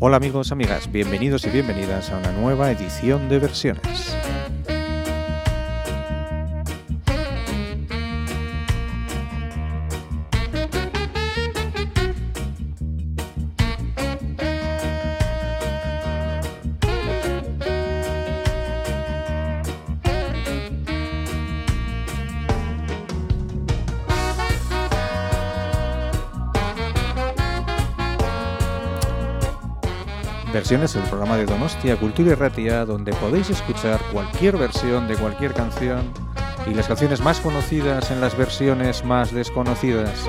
Hola amigos, amigas, bienvenidos y bienvenidas a una nueva edición de versiones. Versiones, el programa de Donostia Cultura y Ratia, donde podéis escuchar cualquier versión de cualquier canción y las canciones más conocidas en las versiones más desconocidas.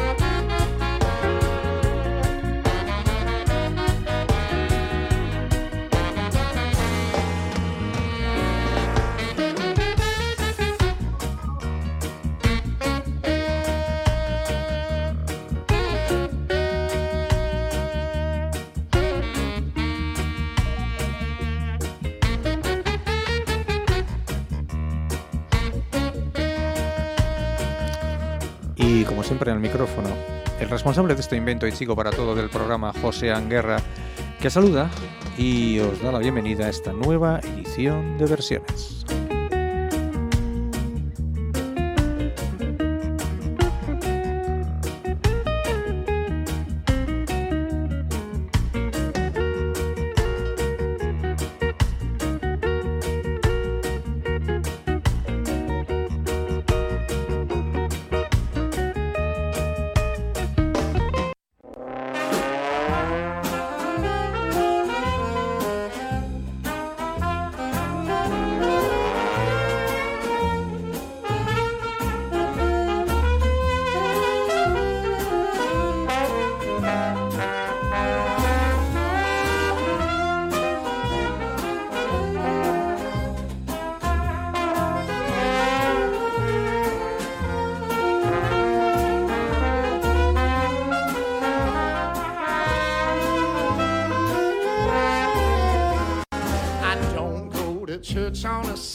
Responsable de este invento y chico para todo del programa, José Anguerra, que saluda y os da la bienvenida a esta nueva edición de versiones.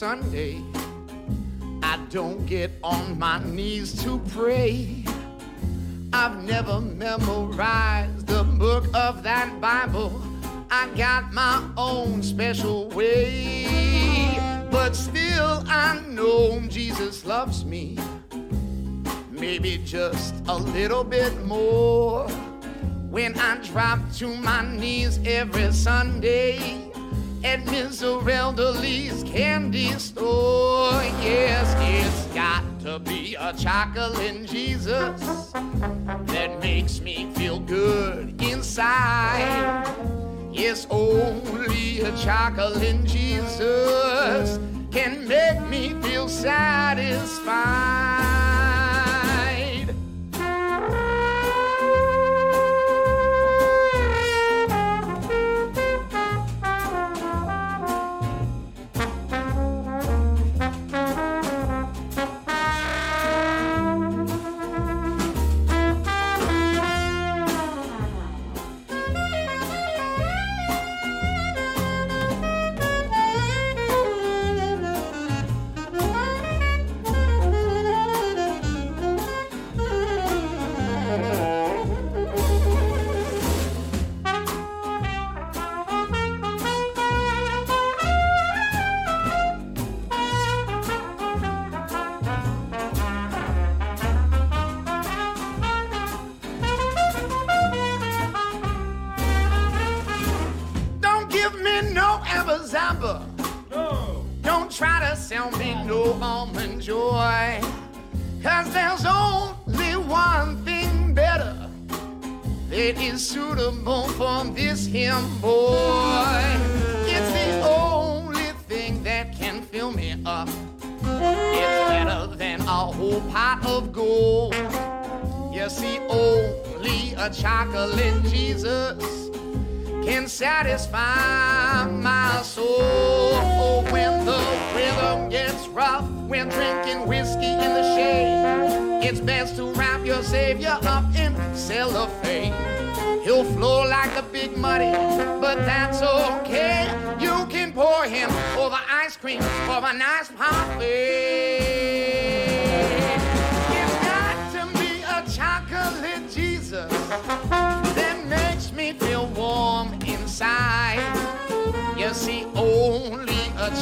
Sunday. I don't get on my knees to pray. I've never memorized the book of that Bible. I got my own special way. But still, I know Jesus loves me. Maybe just a little bit more. When I drop to my knees every Sunday at Miss Lee's candy store. Yes, it's got to be a chocolate Jesus that makes me feel good inside. Yes, only a chocolate Jesus can make me feel satisfied.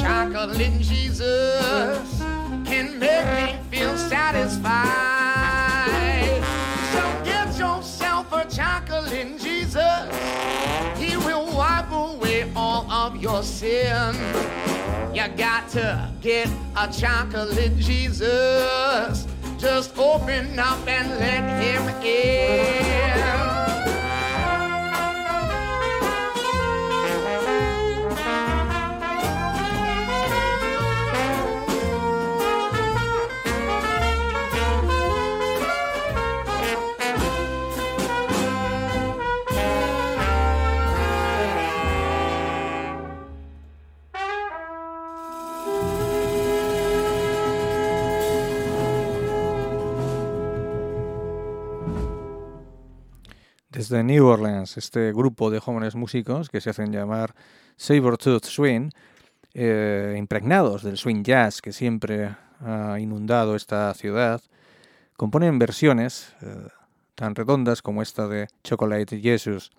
Chocolate Jesus can make me feel satisfied. So get yourself a chocolate Jesus. He will wipe away all of your sin. You got to get a chocolate Jesus. Just open up and let him in. Desde New Orleans, este grupo de jóvenes músicos que se hacen llamar Sabertooth Swing, eh, impregnados del swing jazz que siempre ha inundado esta ciudad, componen versiones eh, tan redondas como esta de Chocolate Jesus,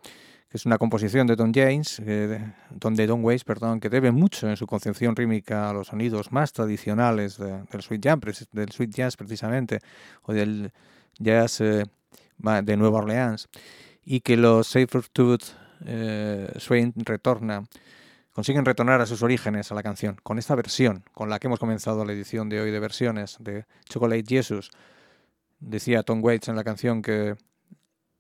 que es una composición de Don James, eh, de Don Waits, perdón, que debe mucho en su concepción rítmica a los sonidos más tradicionales del sweet jazz, del sweet jazz precisamente, o del jazz de Nueva Orleans y que los Sabertooth eh, Swain retorna, consiguen retornar a sus orígenes a la canción, con esta versión con la que hemos comenzado la edición de hoy de versiones de Chocolate Jesus. Decía Tom Waits en la canción que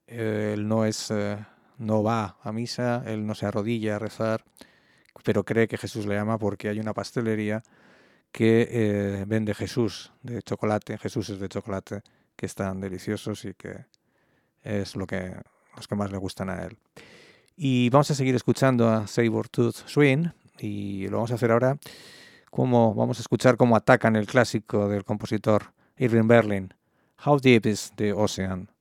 eh, él no es eh, no va a misa, él no se arrodilla a rezar, pero cree que Jesús le ama porque hay una pastelería que eh, vende Jesús de chocolate, Jesús es de chocolate, que están deliciosos y que es lo que los que más le gustan a él. Y vamos a seguir escuchando a Sabertooth Swing y lo vamos a hacer ahora como vamos a escuchar cómo atacan el clásico del compositor Irving Berlin, How Deep is the Ocean.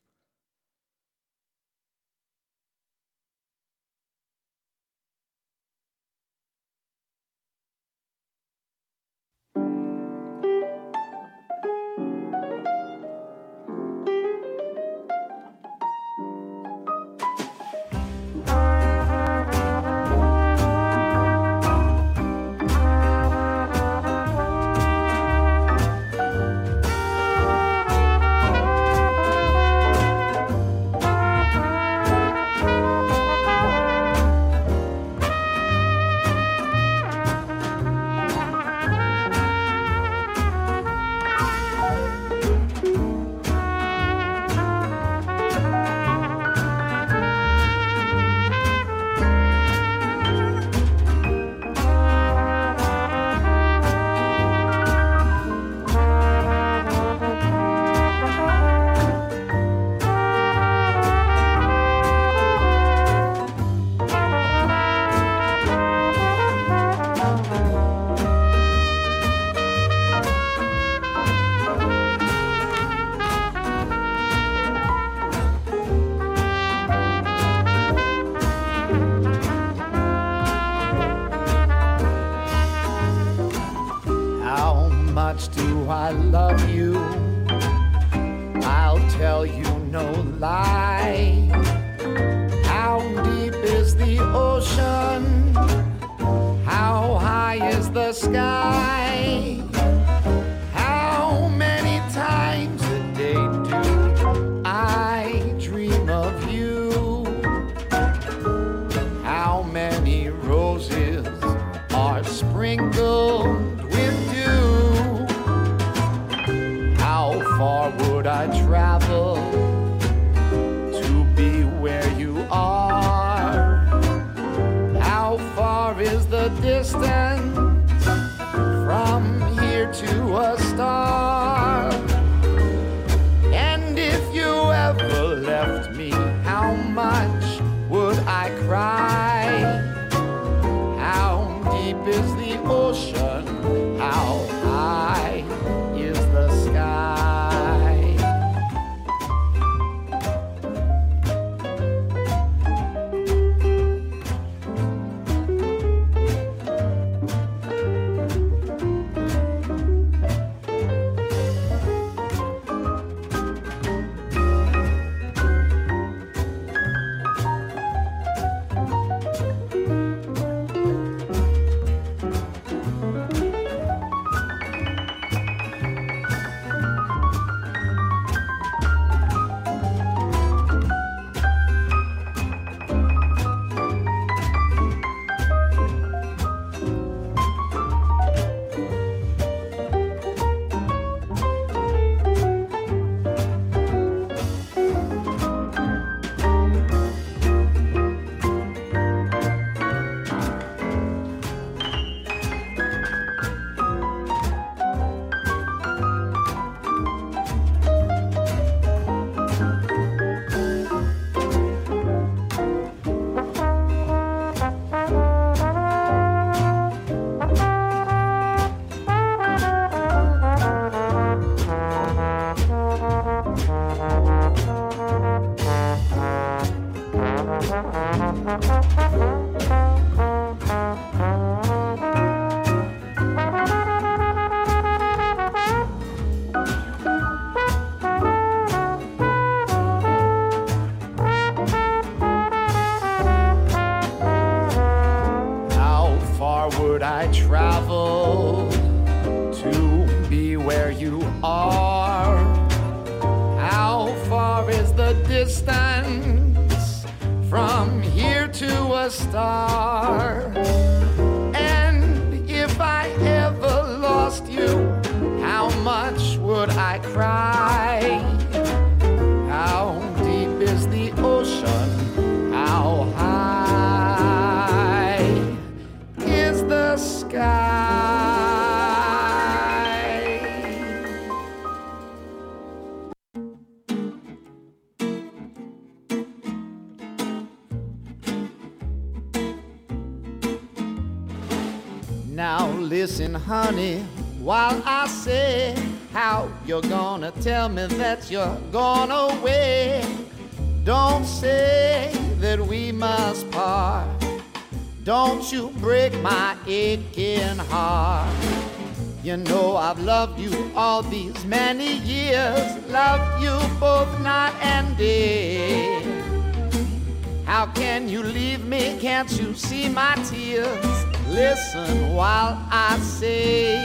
listen while I say,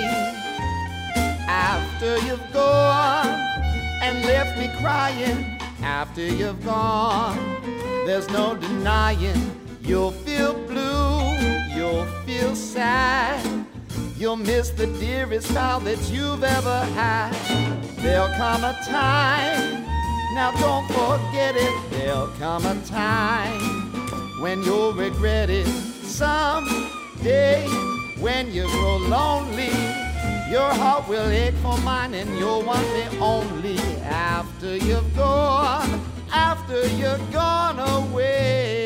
after you've gone and left me crying, after you've gone, there's no denying you'll feel blue, you'll feel sad, you'll miss the dearest child that you've ever had. There'll come a time, now don't forget it, there'll come a time when you'll regret it some day when you grow lonely. Your heart will ache for mine, and you'll want me only after you've gone, after you're gone away.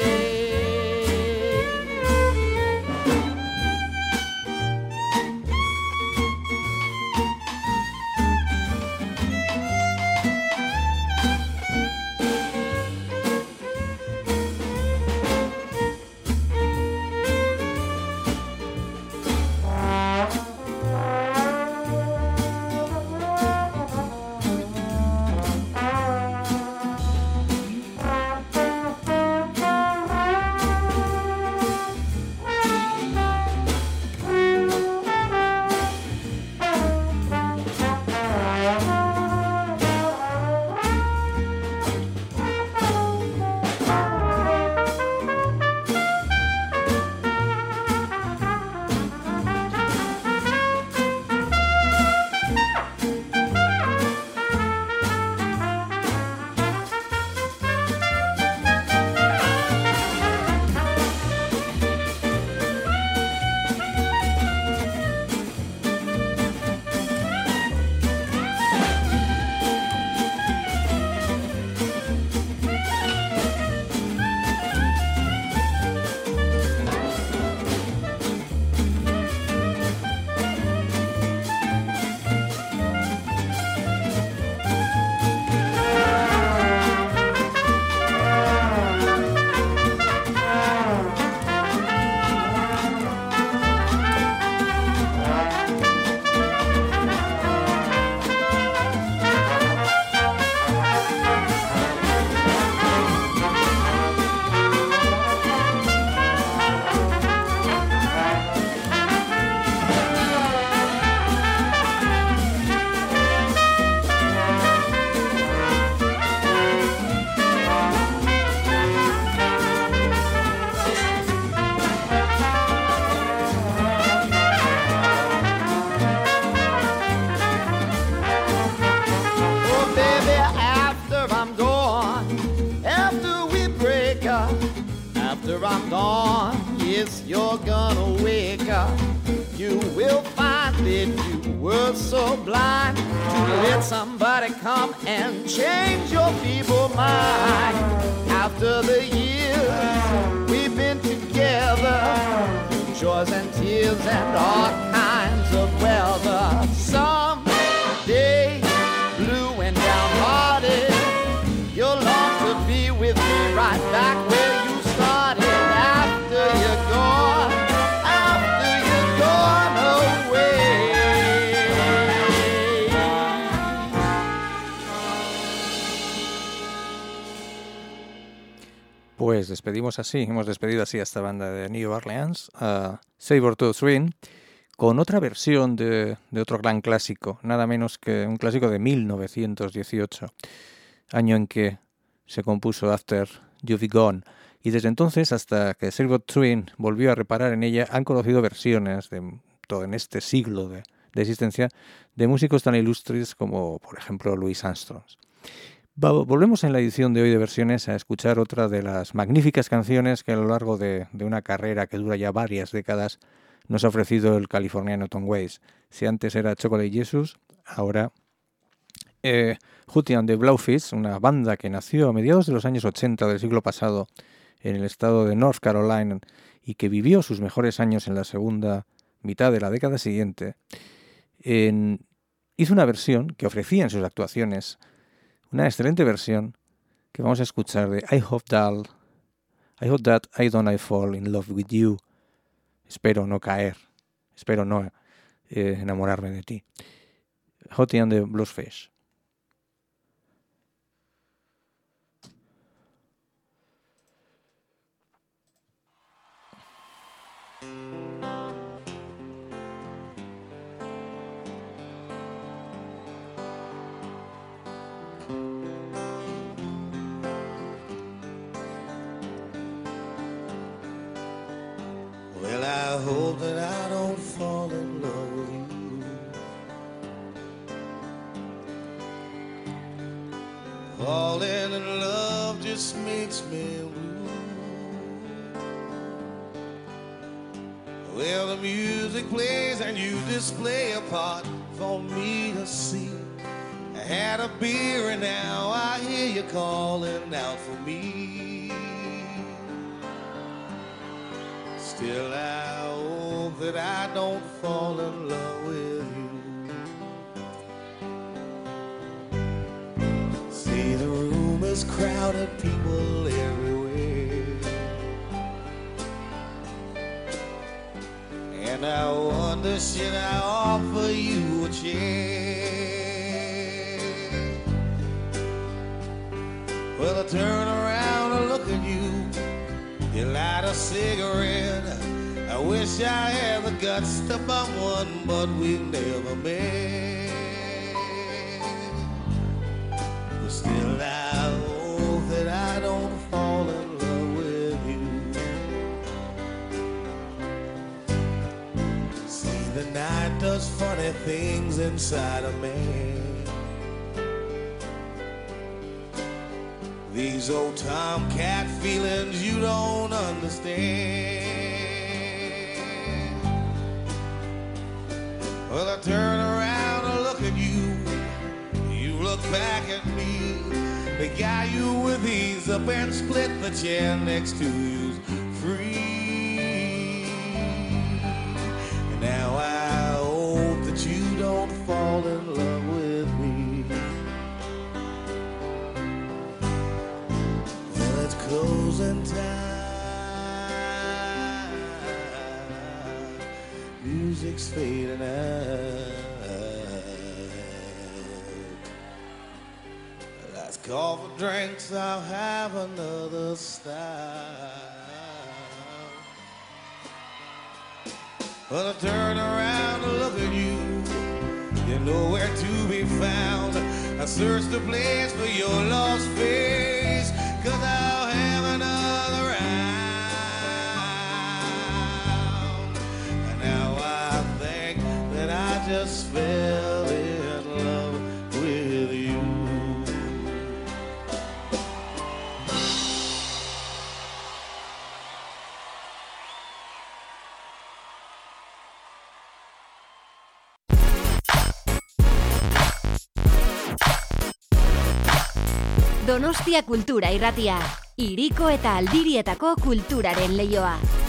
así, hemos despedido así a esta banda de New Orleans, uh, Saber to Swing, con otra versión de, otro gran clásico, nada menos que un clásico de 1918, año en que se compuso After You've Gone. Y desde entonces, hasta que Saber Swing volvió a reparar en ella, han conocido versiones de todo en este siglo de, de existencia de músicos tan ilustres como, por ejemplo, Louis Armstrong. Volvemos en la edición de hoy de versiones a escuchar otra de las magníficas canciones que a lo largo de, una carrera que dura ya varias décadas nos ha ofrecido el californiano Tom Waits. Si antes era Chocolate Jesus, ahora eh, Hootie and the Blowfish, una banda que nació a mediados de los años 80 del siglo pasado en el estado de North Carolina y que vivió sus mejores años en la segunda mitad de la década siguiente, hizo una versión que ofrecía en sus actuaciones, una excelente versión que vamos a escuchar de I Hope That I Hope That I Don't I Fall in Love with You. Espero no caer, espero no eh, enamorarme de ti. Hottie and the Bluesfish. Hope that I don't fall in love with you. Falling in love just makes me blue. Well, the music plays and you display a part for me to see. I had a beer and now I hear you calling out for me. Still, I hope that I don't fall in love with you. See, the room is crowded, people everywhere. And I wonder, should I offer you a chair? Well, I turn around You light a cigarette. I wish I had the guts to bum one, but we never met. But still, I hope that I don't fall in love with you. See, the night does funny things inside a man. These old tomcat feelings you don't understand. Well, I turn around and look at you. You look back at me. The guy you with ease up and split the chair next to you's free. And now I hope that you don't fall in love Music's fading out. Let's call for drinks. I'll have another style. But I turn around and look at you. You're nowhere to be found. I search the place for your lost face. Donostia kultura irratia. Iriko eta aldirietako kulturaren leioa.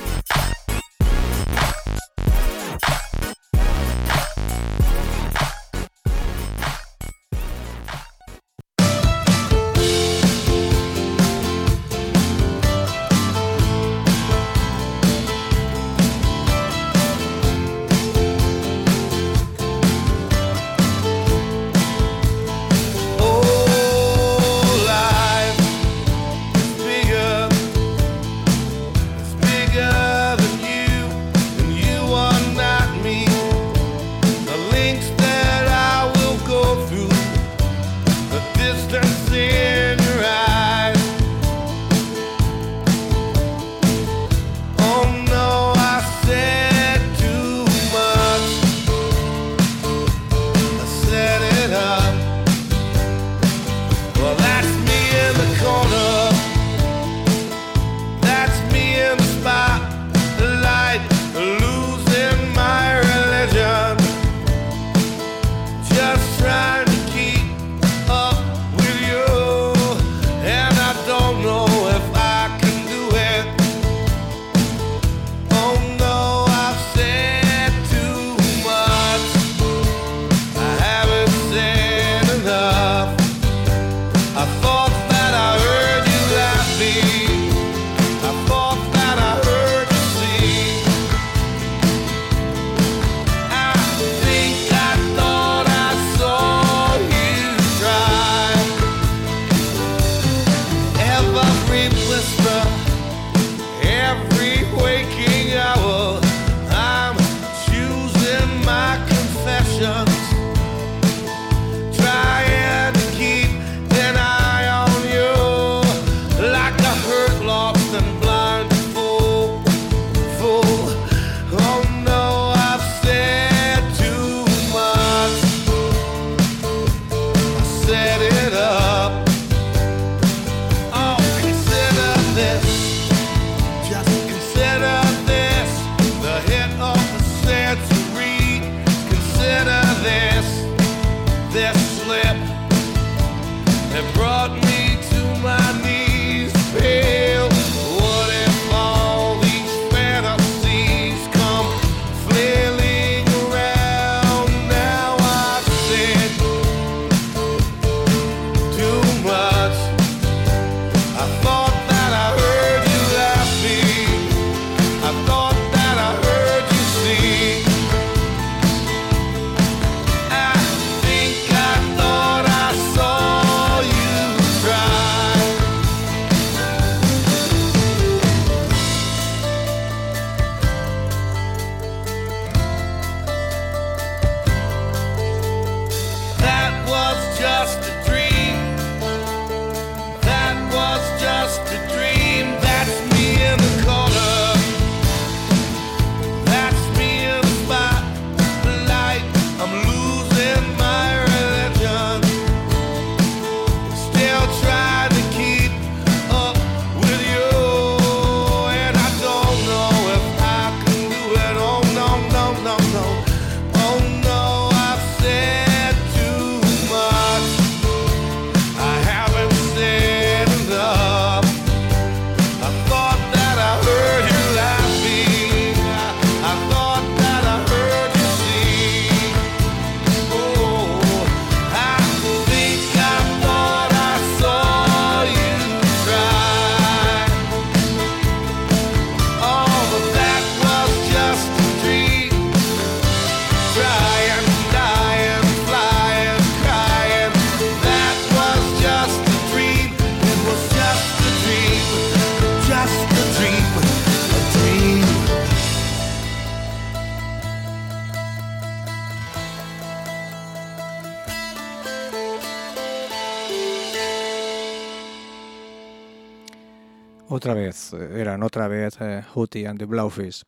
Otra vez eh, Hootie and the Blowfish.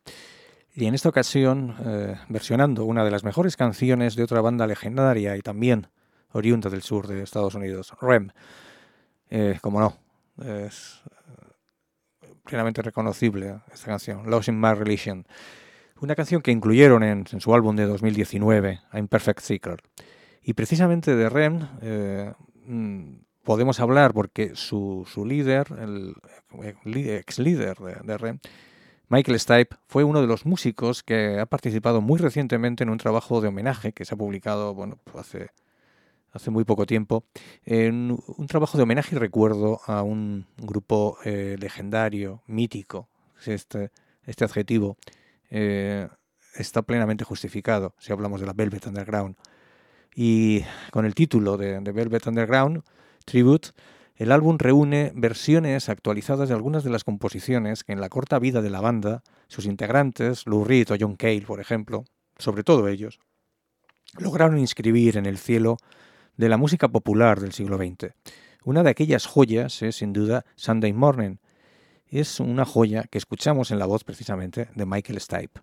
Y en esta ocasión, eh, versionando una de las mejores canciones de otra banda legendaria y también oriunda del sur de Estados Unidos, Rem. Eh, como no, es eh, plenamente reconocible esta canción, Losing My Religion. Una canción que incluyeron en, en su álbum de 2019, I'm Perfect Seeker. Y precisamente de Rem eh, mm, podemos hablar porque su, su líder, el ex líder de, de Michael Stipe, fue uno de los músicos que ha participado muy recientemente en un trabajo de homenaje que se ha publicado bueno, pues hace, hace muy poco tiempo, en un trabajo de homenaje y recuerdo a un grupo eh, legendario, mítico, este, este adjetivo eh, está plenamente justificado si hablamos de la Velvet Underground. Y con el título de Velvet Underground, Tribute, el álbum reúne versiones actualizadas de algunas de las composiciones que en la corta vida de la banda, sus integrantes, Lou Reed o John Cale, por ejemplo, sobre todo ellos, lograron inscribir en el cielo de la música popular del siglo XX. Una de aquellas joyas es, sin duda, Sunday Morning. Es una joya que escuchamos en la voz precisamente de Michael Stipe.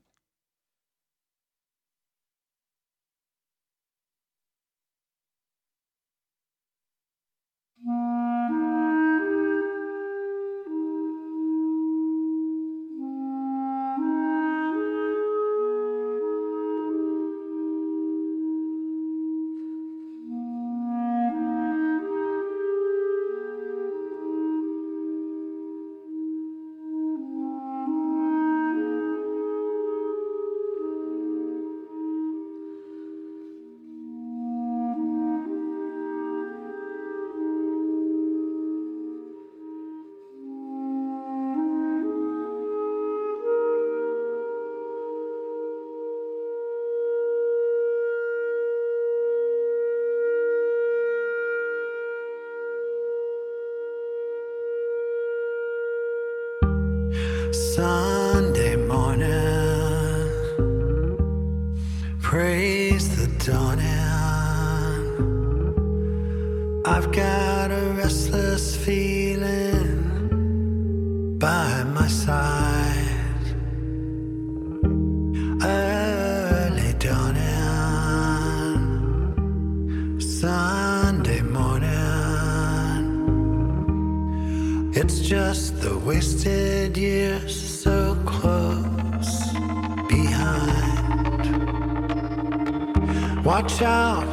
Sunday morning, praise the dawning. I've got a restless feeling by my side. wasted years so close behind. Watch out,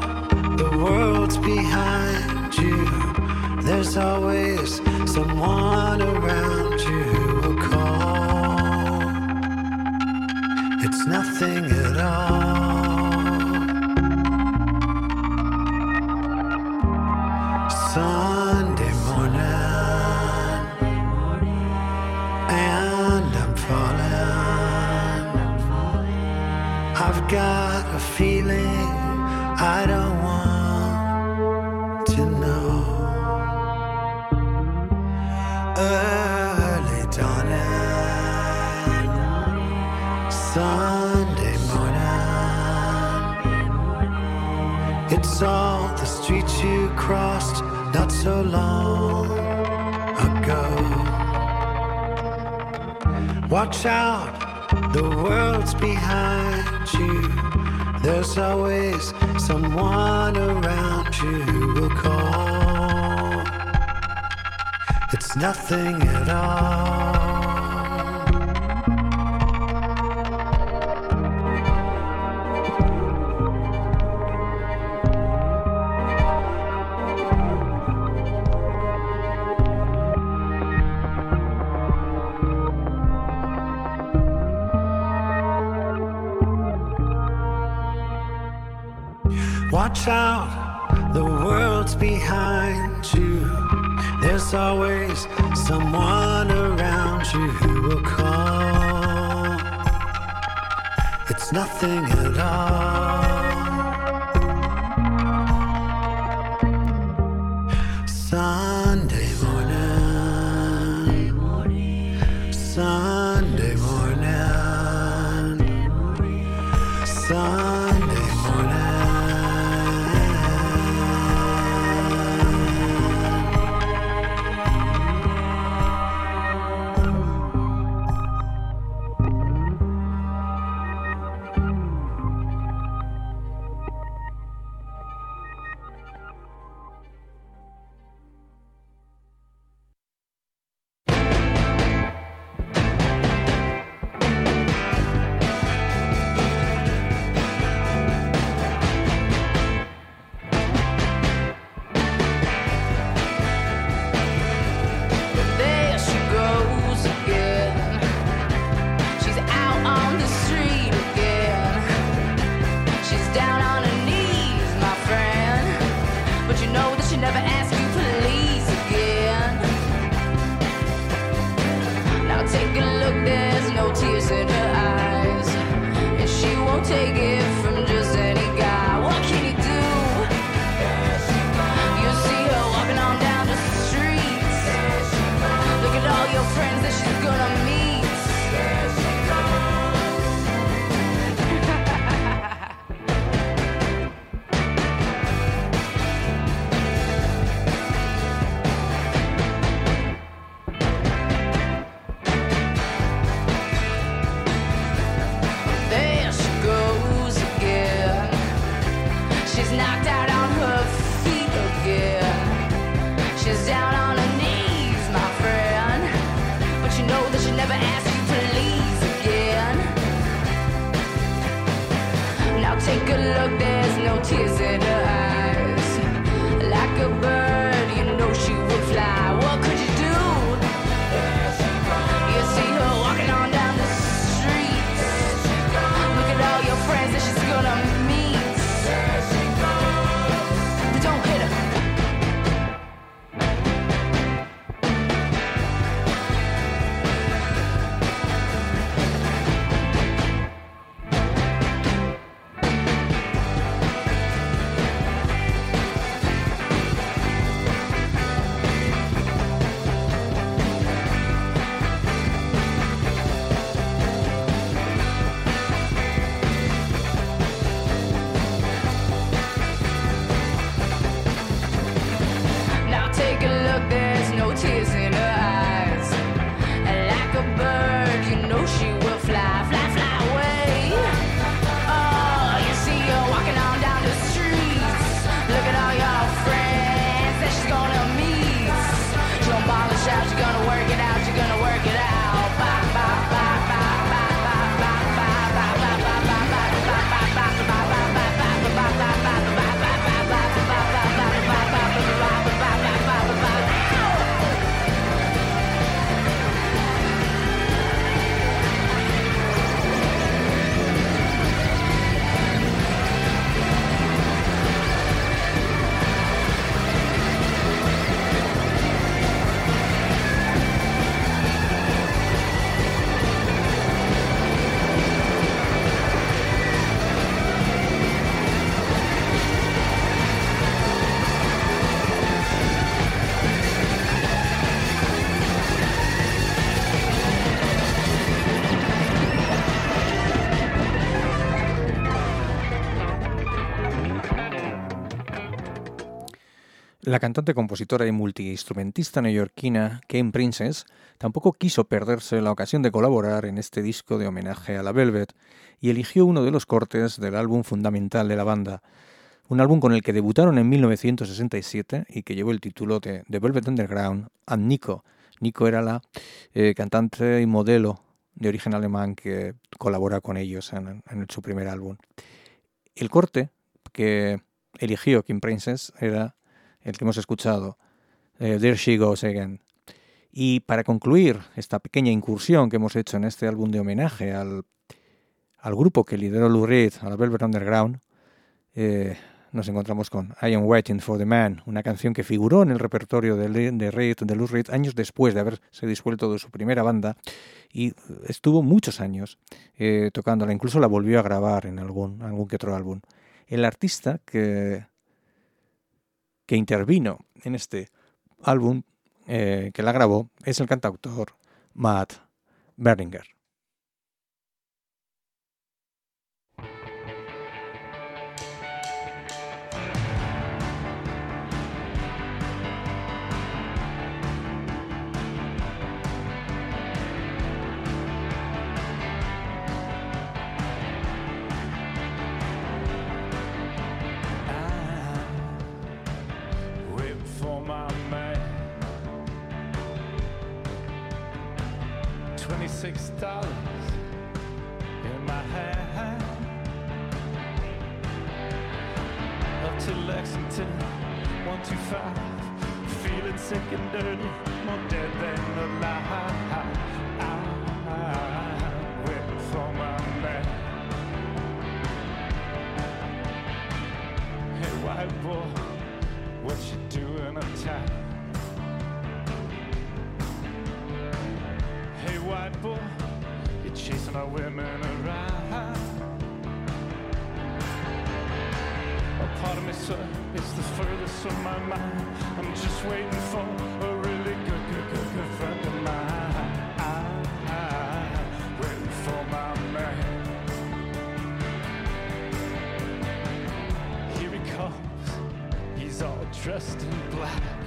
the world's behind you. There's always someone. Watch out, the world's behind you. There's always someone around you who will call. It's nothing at all. there's always someone around you who will call. It's nothing at all. La cantante, compositora y multiinstrumentista neoyorquina Kim Princess tampoco quiso perderse la ocasión de colaborar en este disco de homenaje a la Velvet y eligió uno de los cortes del álbum fundamental de la banda, un álbum con el que debutaron en 1967 y que llevó el título de The Velvet Underground and Nico. Nico era la eh, cantante y modelo de origen alemán que colabora con ellos en, en su primer álbum. El corte que eligió Kim Princess era el que hemos escuchado, eh, There She Goes Again. Y para concluir esta pequeña incursión que hemos hecho en este álbum de homenaje al, al grupo que lideró Lou Reed, a la Velvet Underground, eh, nos encontramos con I Am Waiting for the Man, una canción que figuró en el repertorio de, de, Reed, de Lou Reed años después de haberse disuelto de su primera banda y estuvo muchos años eh, tocándola, incluso la volvió a grabar en algún, algún que otro álbum. El artista que, que intervino en este álbum eh, que la grabó es el cantautor Matt Berninger. Dollars in my hand. Up to Lexington, one two five. Feeling sick and dirty, more dead than alive. I'm waiting for my man. Hey, white boy. What you doing uptown? Chasing our women around. A part of me, sir, it's the furthest from my mind. I'm just waiting for a really good, good, good, good friend of mine. I waiting for my man. Here he comes. He's all dressed in black.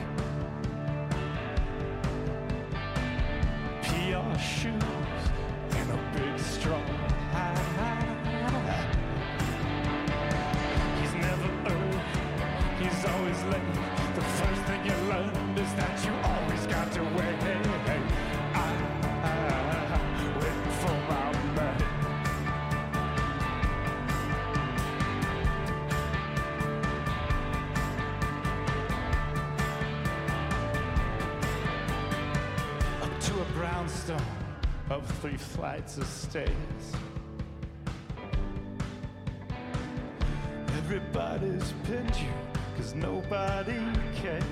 Always late. The first thing you learn is that you always got to wait. I, waiting for my man. up to a brownstone up three flights of stairs. Everybody's pinned you, nobody cares.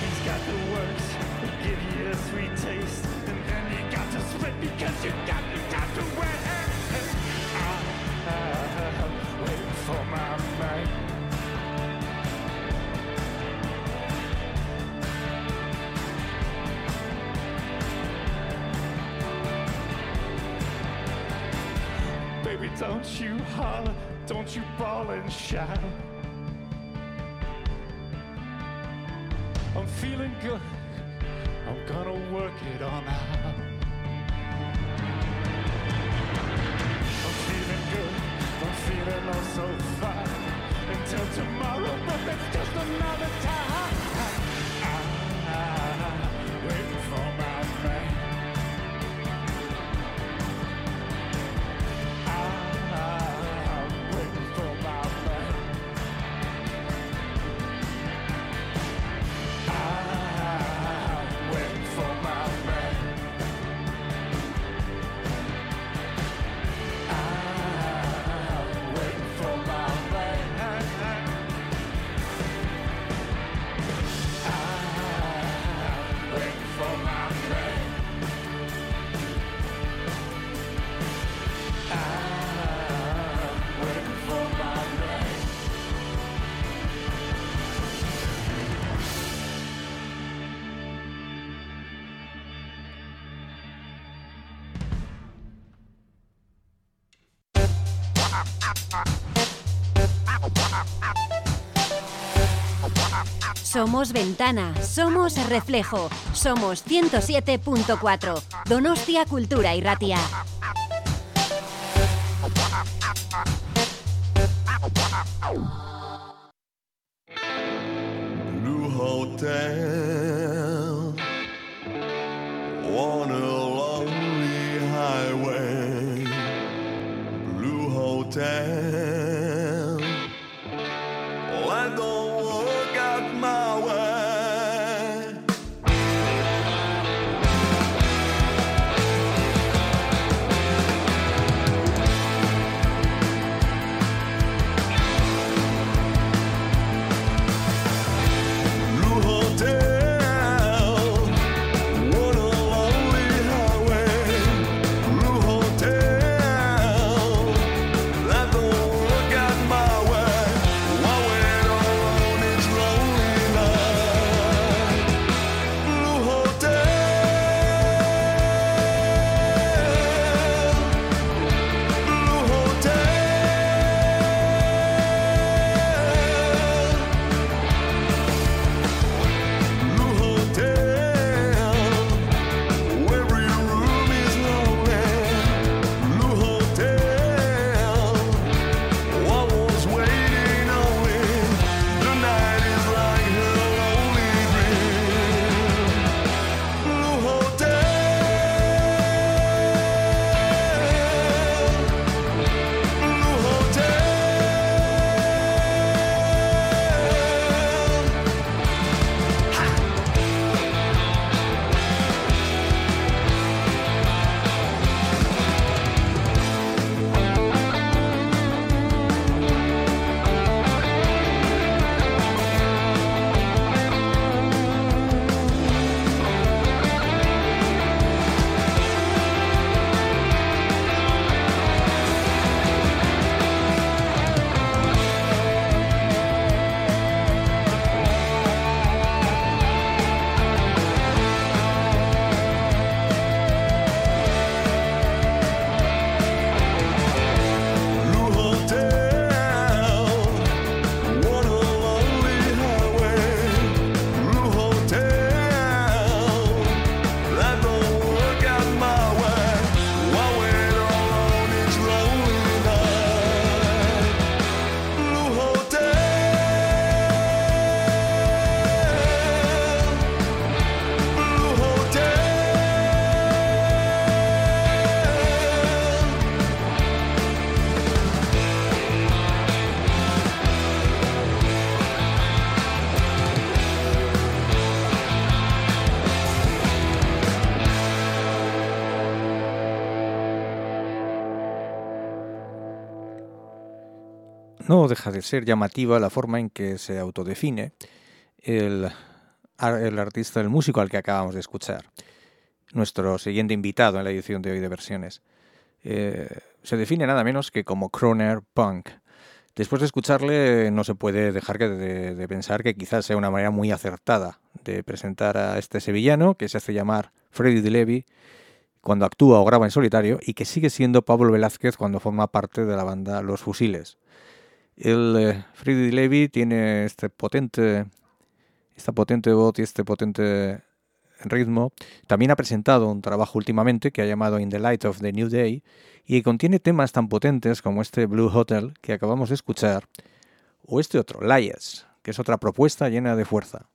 He's got the works that give you a sweet taste, and then you got to split because you got, you got to wait. I'm waiting for my man. Baby, don't you holler, don't you bawl and shout. Somos ventana, somos reflejo, somos 107.4. Donostia Cultura y Ratia. No deja de ser llamativa la forma en que se autodefine el, el artista, el músico al que acabamos de escuchar. Nuestro siguiente invitado en la edición de hoy de versiones. Eh, se define nada menos que como Croner Punk. Después de escucharle, no se puede dejar de pensar que quizás sea una manera muy acertada de presentar a este sevillano que se hace llamar Freddy de Levy cuando actúa o graba en solitario y que sigue siendo Pablo Velázquez cuando forma parte de la banda Los Fusiles. El eh, Freddy Levy tiene este potente, esta potente voz y este potente ritmo. También ha presentado un trabajo últimamente que ha llamado In the Light of the New Day y contiene temas tan potentes como este Blue Hotel que acabamos de escuchar o este otro, Liars, que es otra propuesta llena de fuerza.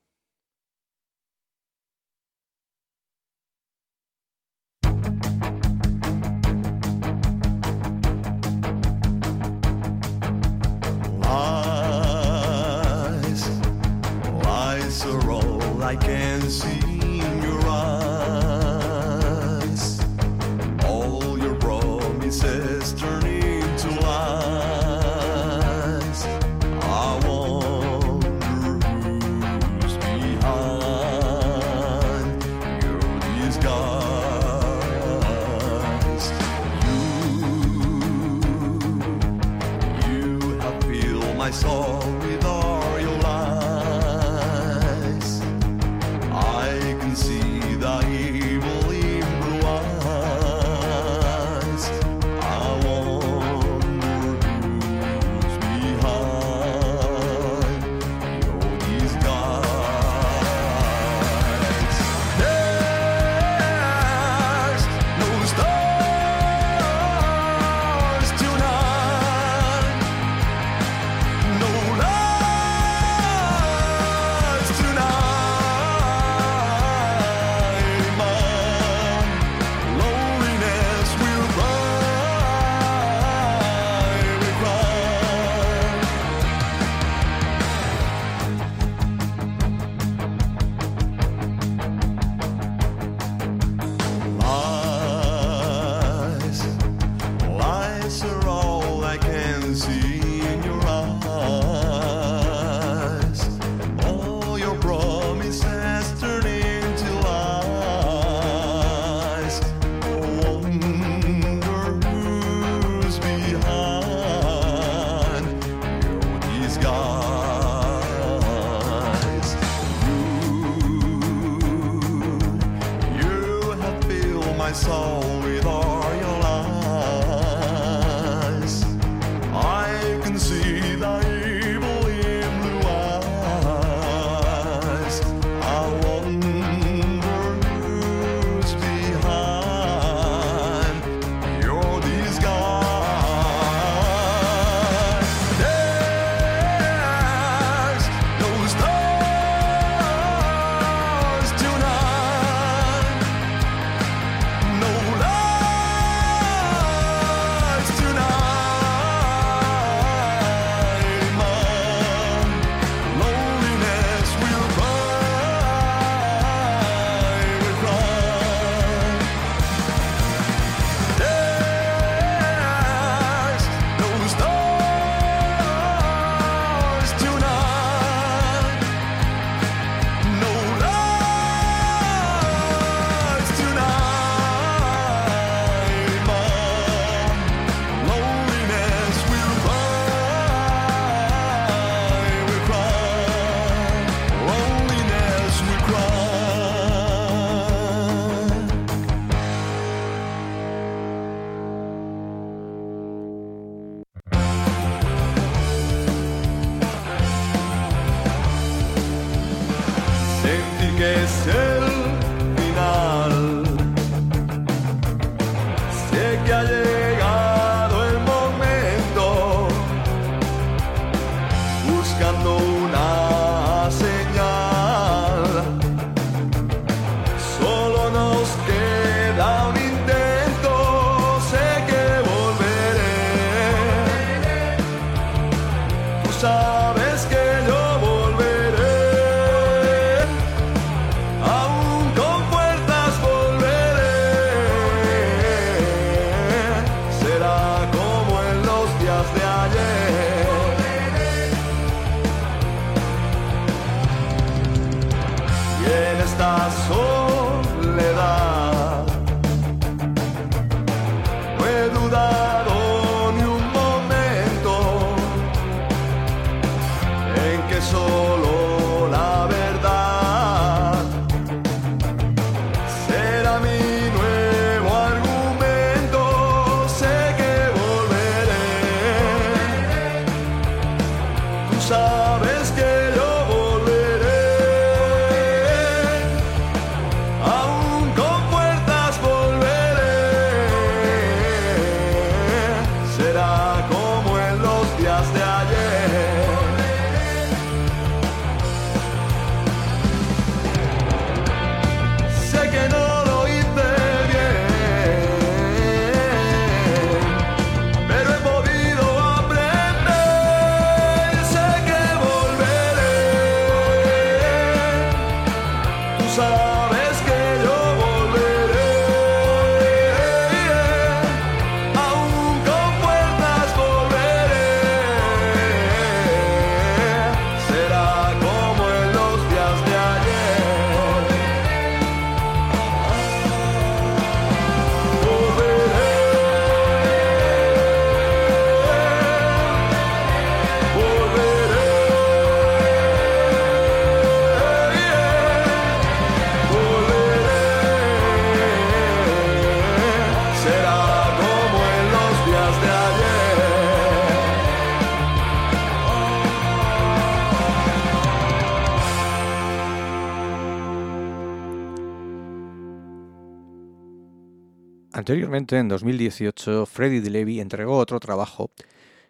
Anteriormente, en 2018, Freddie DeLevy entregó otro trabajo,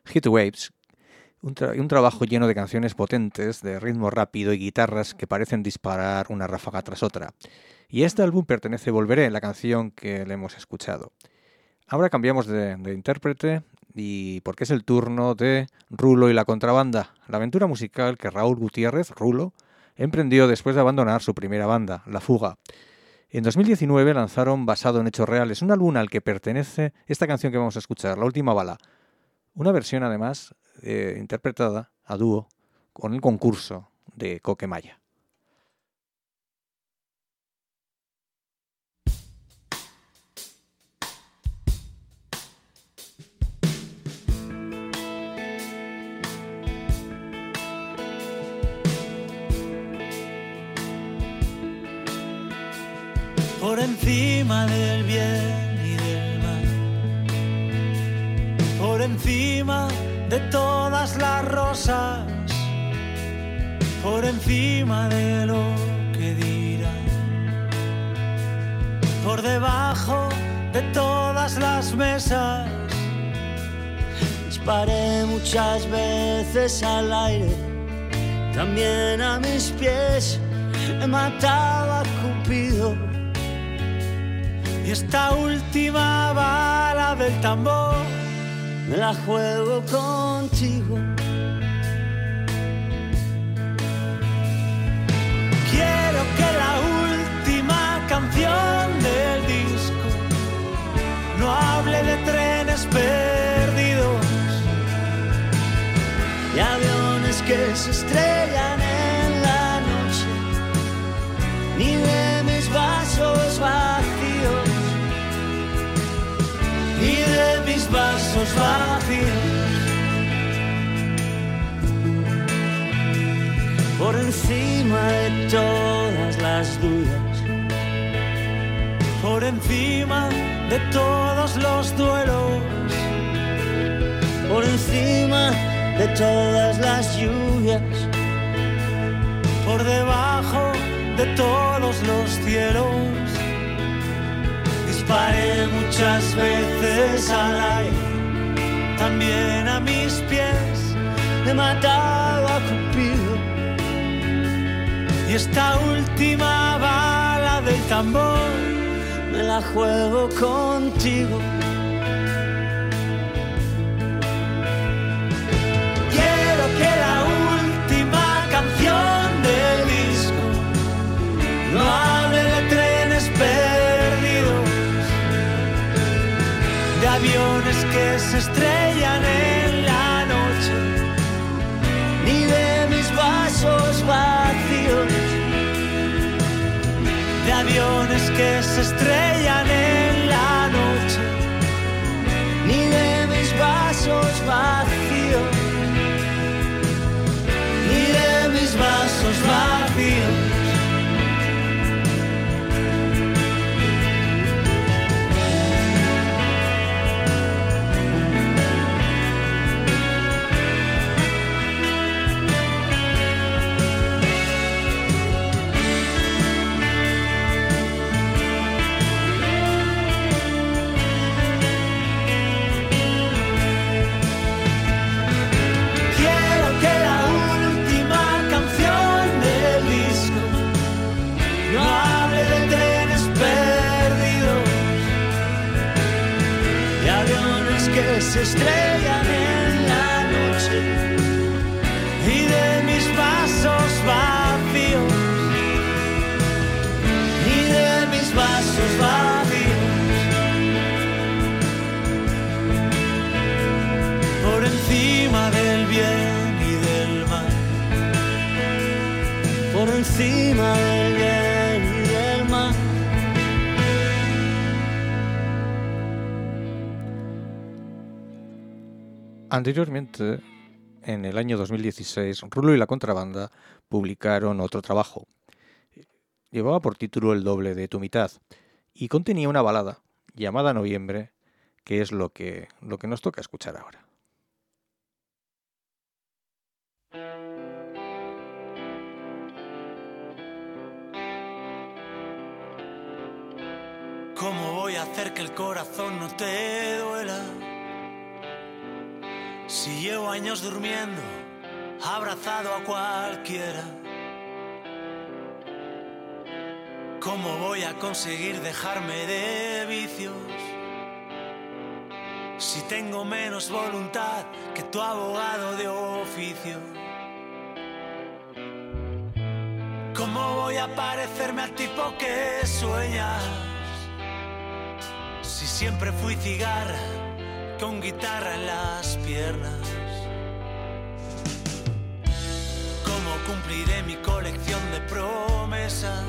Hit Waves, un, tra- un trabajo lleno de canciones potentes, de ritmo rápido y guitarras que parecen disparar una ráfaga tras otra. Y este álbum pertenece Volveré, la canción que le hemos escuchado. Ahora cambiamos de, de intérprete y porque es el turno de Rulo y la contrabanda, la aventura musical que Raúl Gutiérrez, Rulo, emprendió después de abandonar su primera banda, La Fuga. En 2019 lanzaron Basado en Hechos Reales, un álbum al que pertenece esta canción que vamos a escuchar, La Última Bala. Una versión además eh, interpretada a dúo con el concurso de Coquemaya. Encima del bien y del mal, por encima de todas las rosas, por encima de lo que dirán, por debajo de todas las mesas. Disparé muchas veces al aire, también a mis pies. He matado a Cupido. Y esta última bala del tambor Me la juego contigo. Quiero que la última canción del disco no hable de trenes perdidos. y aviones que se estrellan de mis vasos vacíos. por encima de todas las dudas, Por encima de todos los duelos, por encima de todas las lluvias, por debajo de todos los cielos. Disparé muchas veces al aire, también a mis pies, he matado a Cupido. y esta última bala del tambor me la juego contigo. Que se estrellan en la noche, ni de mis vasos vacíos, de aviones que se estrellan en la noche, ni de mis vasos vacíos, ni de mis vasos vacíos. Estrellan en la noche, y de mis vasos vacíos, ni de mis vasos vacíos, por encima del bien y del mal, por encima del Anteriormente, en el año 2016, Rulo y la Contrabanda publicaron otro trabajo. Llevaba por título El doble de tu mitad y contenía una balada llamada Noviembre, que es lo que, lo que nos toca escuchar ahora. ¿Cómo voy a hacer que el corazón no te duela? Si llevo años durmiendo, abrazado a cualquiera. ¿Cómo voy a conseguir dejarme de vicios? Si tengo menos voluntad que tu abogado de oficio. ¿Cómo voy a parecerme al tipo que sueñas? Si siempre fui cigarra con guitarra en las piernas. ¿Cómo cumpliré mi colección de promesas?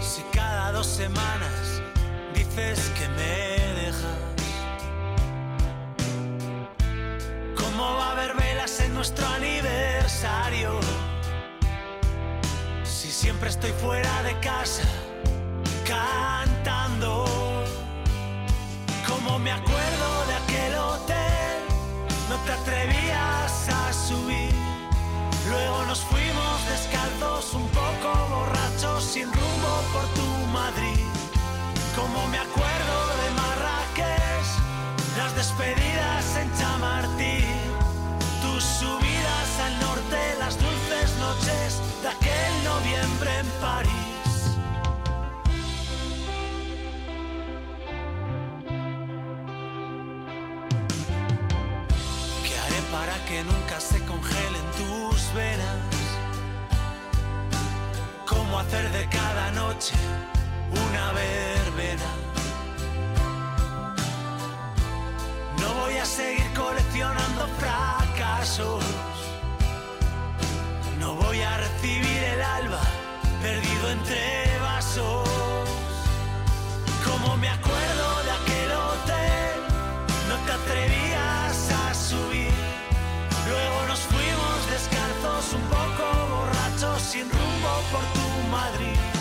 Si cada dos semanas dices que me dejas. ¿Cómo va a haber velas en nuestro aniversario? Si Siempre estoy fuera de casa, cantando. Como me acuerdo de aquel hotel, venas? ¿Cómo hacer de cada noche una verbena? No voy a seguir coleccionando fracasos. No voy a recibir el alba perdido entre vasos. Como me acuerdo de aquel hotel, no te atrevías sin rumbo por tu Madrid.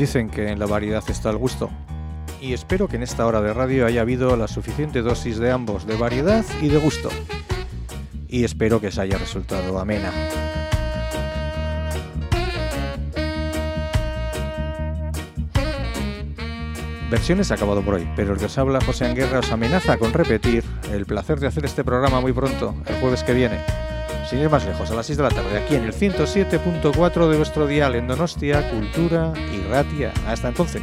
Dicen que en la variedad está el gusto. Y espero que en esta hora de radio haya habido la suficiente dosis de ambos, de variedad y de gusto. Y espero que os haya resultado amena. Versiones ha acabado por hoy, pero el que os habla José Anguerra os amenaza con repetir el placer de hacer este programa muy pronto, el jueves que viene. Sin ir más lejos, a las 6 de la tarde, aquí en el 107.4 de vuestro dial en Donostia, Cultura y Ratia. Hasta entonces.